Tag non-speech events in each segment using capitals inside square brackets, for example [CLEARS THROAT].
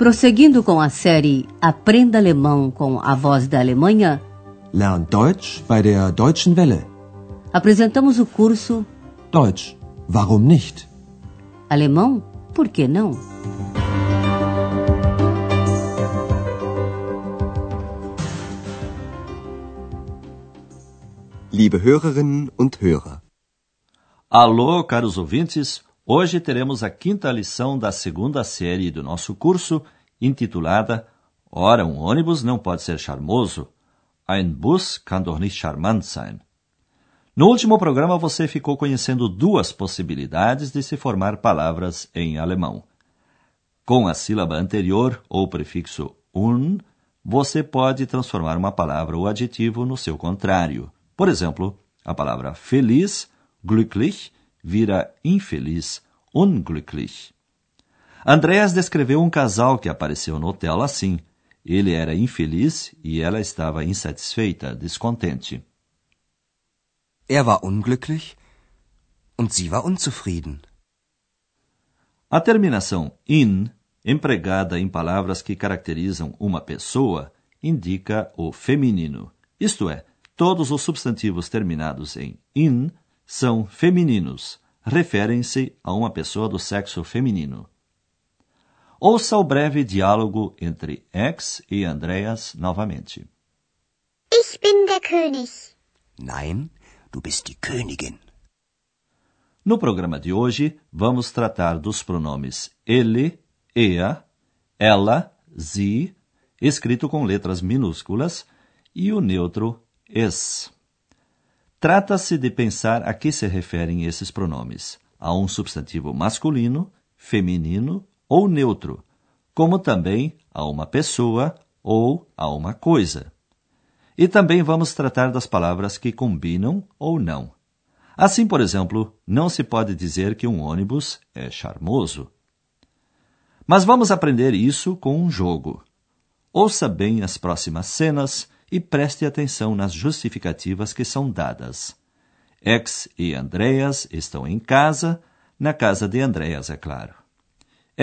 Prosseguindo com a série Aprenda Alemão com a Voz da Alemanha, Lern Deutsch bei der Deutschen Welle. apresentamos o curso Deutsch, warum nicht? Alemão, por que não? Liebe Hörerinnen und Hörer. Alô, caros ouvintes! Hoje teremos a quinta lição da segunda série do nosso curso, intitulada Ora, um ônibus não pode ser charmoso. Ein Bus kann doch nicht charmant sein. No último programa você ficou conhecendo duas possibilidades de se formar palavras em alemão. Com a sílaba anterior ou prefixo un, você pode transformar uma palavra ou adjetivo no seu contrário. Por exemplo, a palavra feliz, glücklich, vira infeliz, unglücklich. Andreas descreveu um casal que apareceu no hotel assim. Ele era infeliz e ela estava insatisfeita, descontente. Er war unglücklich und sie war unzufrieden. A terminação in, empregada em palavras que caracterizam uma pessoa, indica o feminino. Isto é, todos os substantivos terminados em in são femininos, referem-se a uma pessoa do sexo feminino. Ouça o breve diálogo entre X e Andreas novamente. Ich bin der König. Nein, du bist die Königin. No programa de hoje, vamos tratar dos pronomes ele, ea, ela, sie, escrito com letras minúsculas, e o neutro es. Trata-se de pensar a que se referem esses pronomes: a um substantivo masculino, feminino ou neutro, como também a uma pessoa ou a uma coisa. E também vamos tratar das palavras que combinam ou não. Assim, por exemplo, não se pode dizer que um ônibus é charmoso. Mas vamos aprender isso com um jogo. Ouça bem as próximas cenas e preste atenção nas justificativas que são dadas. X e Andreas estão em casa, na casa de Andreas, é claro.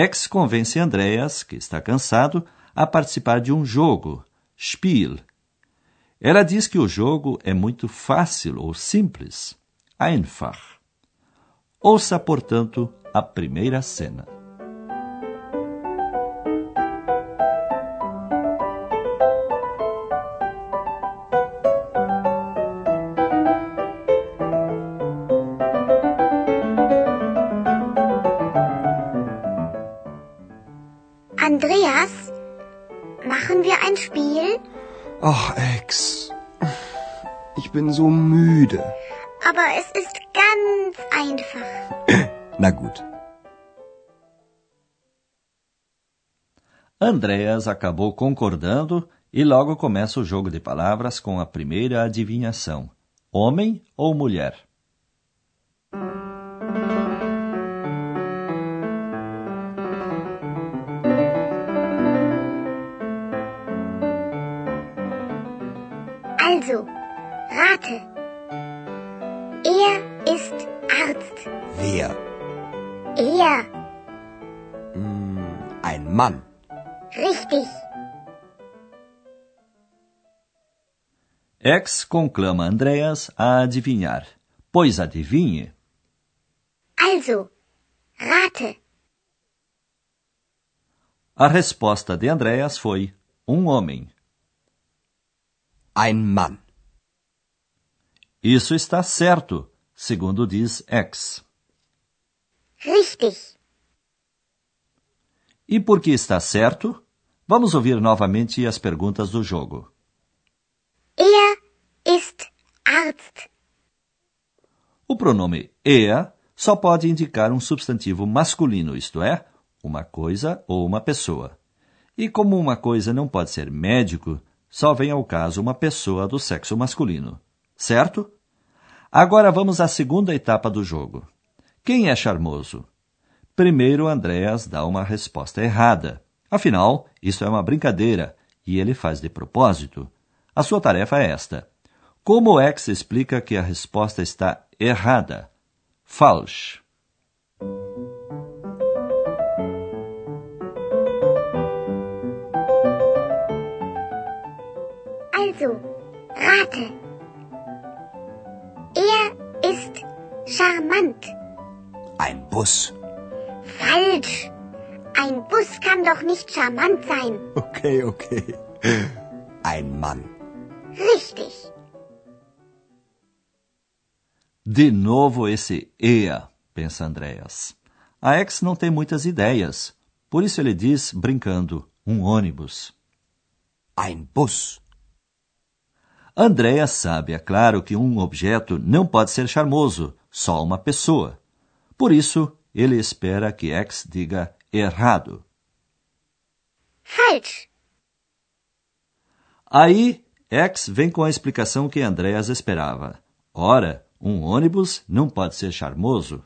X convence Andreas, que está cansado, a participar de um jogo, Spiel. Ela diz que o jogo é muito fácil ou simples, einfach. Ouça, portanto, a primeira cena. Andreas, machen wir ein Spiel? Ach, Ex. Ich bin so müde. Aber es ist ganz einfach. [CLEARS THROAT] Na gut. Andreas acabou concordando e logo começa o jogo de palavras com a primeira adivinhação: homem ou mulher? Rate. Er ist Arzt. Wer? Er. Hm, ein Mann. Richtig. X conclama Andreas a adivinhar. Pois adivinhe. Also, rate. A resposta de Andreas foi um homem. Ein Mann. Isso está certo, segundo diz X. Richtig. E por que está certo? Vamos ouvir novamente as perguntas do jogo. Er ist Arzt. O pronome er só pode indicar um substantivo masculino, isto é, uma coisa ou uma pessoa. E como uma coisa não pode ser médico, só vem ao caso uma pessoa do sexo masculino certo? Agora vamos à segunda etapa do jogo. Quem é charmoso? Primeiro, Andréas dá uma resposta errada. Afinal, isso é uma brincadeira e ele faz de propósito. A sua tarefa é esta. Como é que se explica que a resposta está errada? Falsch. Also, rate. Er ist charmant. Ein Bus. Falsch. Ein Bus kann doch nicht charmant sein. Okay, okay. Ein Mann. Richtig. De novo esse EA, pensa Andreas. A ex não tem muitas ideias, por isso ele diz, brincando, um ônibus. Ein Bus. Andreas sabe, é claro, que um objeto não pode ser charmoso, só uma pessoa. Por isso, ele espera que X diga errado. Falsch. Aí, X vem com a explicação que Andreas esperava. Ora, um ônibus não pode ser charmoso.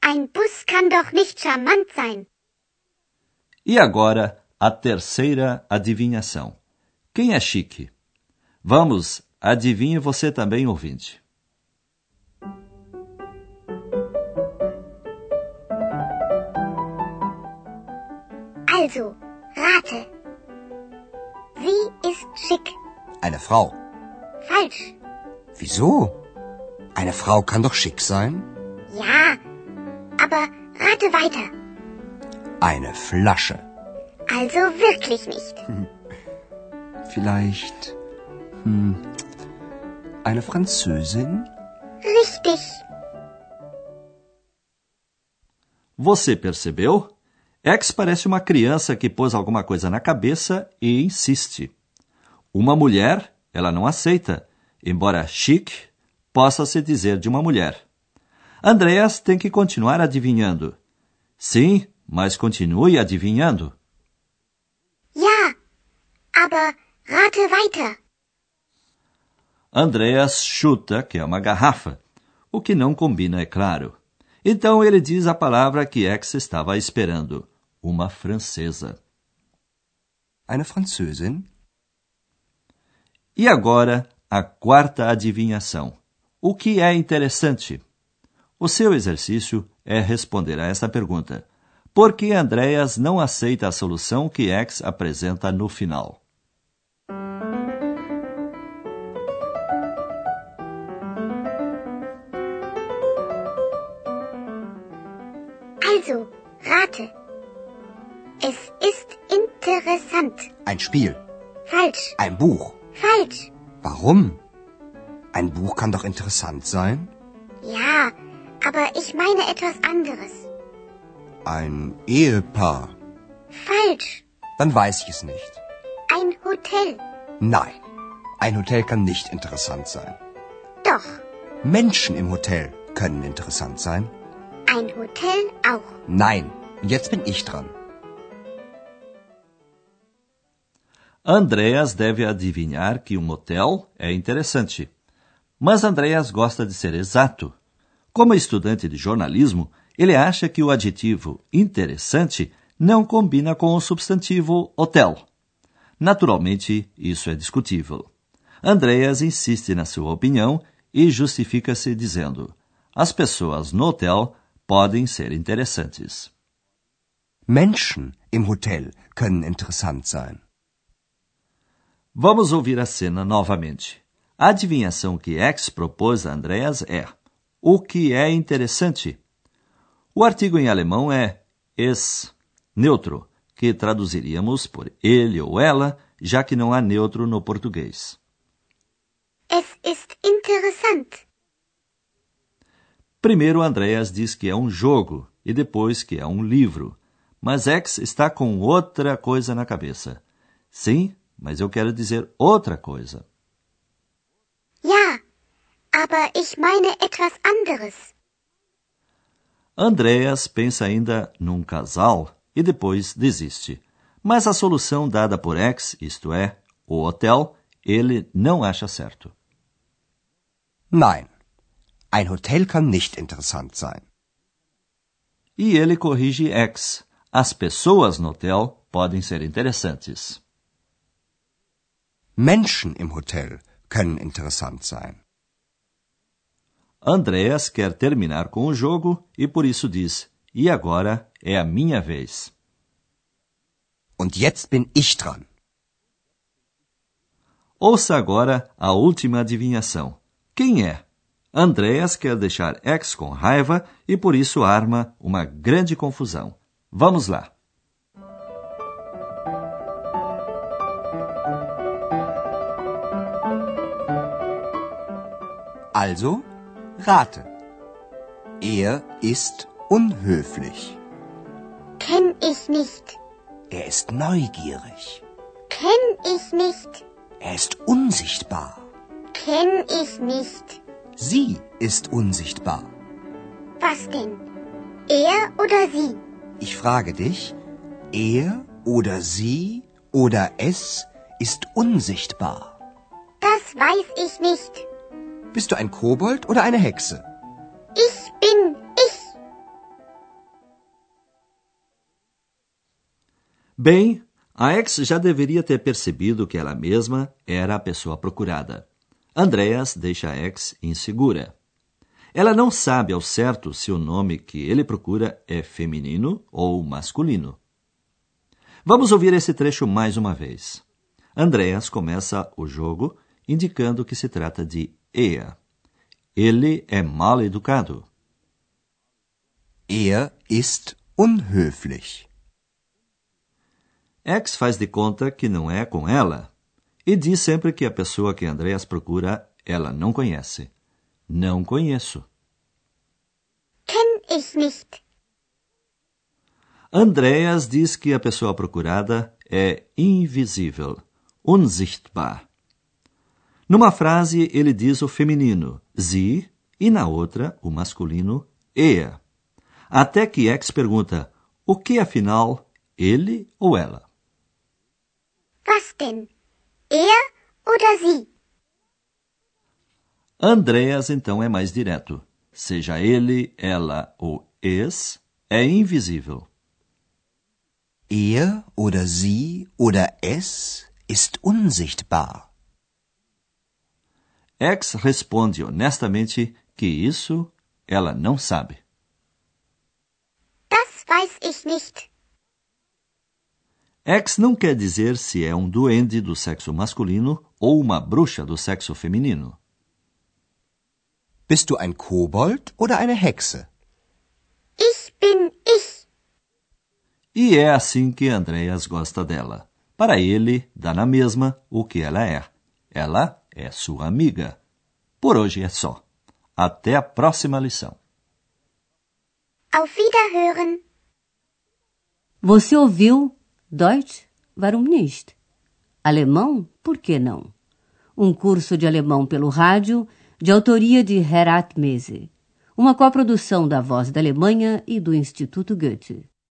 Ein Bus kann doch nicht charmant sein. E agora, a terceira adivinhação. Quem é chique? Vamos, adivinhe você também, ouvinte. Also, rate. Sie ist schick. Eine Frau. Falsch. Wieso? Eine Frau kann doch schick sein. Ja, aber rate weiter. Eine Flasche. Also wirklich nicht. [LAUGHS] Vielleicht. Hm, eine Französin? Richtig. Você percebeu? X parece uma criança que pôs alguma coisa na cabeça e insiste. Uma mulher, ela não aceita, embora chique possa se dizer de uma mulher. Andreas tem que continuar adivinhando. Sim, mas continue adivinhando. Ja, aber rate weiter. Andreas chuta que é uma garrafa, o que não combina, é claro. Então ele diz a palavra que X estava esperando: uma francesa. Eine Französin? E agora, a quarta adivinhação. O que é interessante? O seu exercício é responder a esta pergunta. Por que Andreas não aceita a solução que X apresenta no final? Rate. Es ist interessant. Ein Spiel. Falsch. Ein Buch. Falsch. Warum? Ein Buch kann doch interessant sein. Ja, aber ich meine etwas anderes. Ein Ehepaar. Falsch. Dann weiß ich es nicht. Ein Hotel. Nein. Ein Hotel kann nicht interessant sein. Doch. Menschen im Hotel können interessant sein. Ein Hotel auch. Nein. Jetzt bin ich dran. Andreas deve adivinhar que um hotel é interessante. Mas Andreas gosta de ser exato. Como estudante de jornalismo, ele acha que o adjetivo interessante não combina com o substantivo hotel. Naturalmente, isso é discutível. Andreas insiste na sua opinião e justifica-se dizendo: as pessoas no hotel podem ser interessantes. Menschen im Hotel können interessant sein. Vamos ouvir a cena novamente. A adivinhação que X propôs a Andreas é: o que é interessante? O artigo em alemão é es, neutro, que traduziríamos por ele ou ela, já que não há neutro no português. Es ist interessant. Primeiro, Andreas diz que é um jogo e depois que é um livro. Mas X está com outra coisa na cabeça. Sim, mas eu quero dizer outra coisa. Ja, aber ich meine etwas anderes. Andreas pensa ainda num casal e depois desiste. Mas a solução dada por X, isto é, o hotel, ele não acha certo. Nein. Ein Hotel kann nicht interessant sein. E ele corrige X. As pessoas no hotel podem ser interessantes. Menschen im Hotel können interessant sein. Andreas quer terminar com o jogo e por isso diz: E agora é a minha vez. Und jetzt bin ich dran. Ouça agora a última adivinhação. Quem é? Andreas quer deixar X com raiva e por isso arma uma grande confusão. Vamos lá. Also, rate. Er ist unhöflich. Kenn ich nicht. Er ist neugierig. Kenn ich nicht. Er ist unsichtbar. Kenn ich nicht. Sie ist unsichtbar. Was denn? Er oder sie? Ich frage dich, er oder sie oder es ist unsichtbar. Das weiß ich nicht. Bist du ein Kobold oder eine Hexe? Ich bin ich. Bem, a ex já deveria ter percebido que ela mesma era a pessoa procurada. Andreas deixa a ex insegura. Ela não sabe ao certo se o nome que ele procura é feminino ou masculino. Vamos ouvir esse trecho mais uma vez. Andreas começa o jogo indicando que se trata de er. Ele é mal educado. Er ist unhöflich. X faz de conta que não é com ela e diz sempre que a pessoa que Andreas procura ela não conhece. Não conheço. Kenn ich nicht. Andreas diz que a pessoa procurada é invisível, unsichtbar. Numa frase, ele diz o feminino, sie, e na outra, o masculino, er. Até que X pergunta, o que afinal, ele ou ela? Was denn? Er oder sie? Andreas, então, é mais direto. Seja ele, ela ou es, é invisível. Er oder sie oder es ist unsichtbar. X responde honestamente que isso ela não sabe. Das weiß ich nicht. X não quer dizer se é um duende do sexo masculino ou uma bruxa do sexo feminino. Bist du ein Kobold oder eine Hexe? Ich bin ich. E é assim que Andreas gosta dela. Para ele, dá na mesma o que ela é. Ela é sua amiga. Por hoje é só. Até a próxima lição. Auf Wiederhören. Você ouviu Deutsch? Warum nicht? Alemão? Por que não? Um curso de alemão pelo rádio, de autoria de Herat Mese. Uma coprodução da Voz da Alemanha e do Instituto Goethe.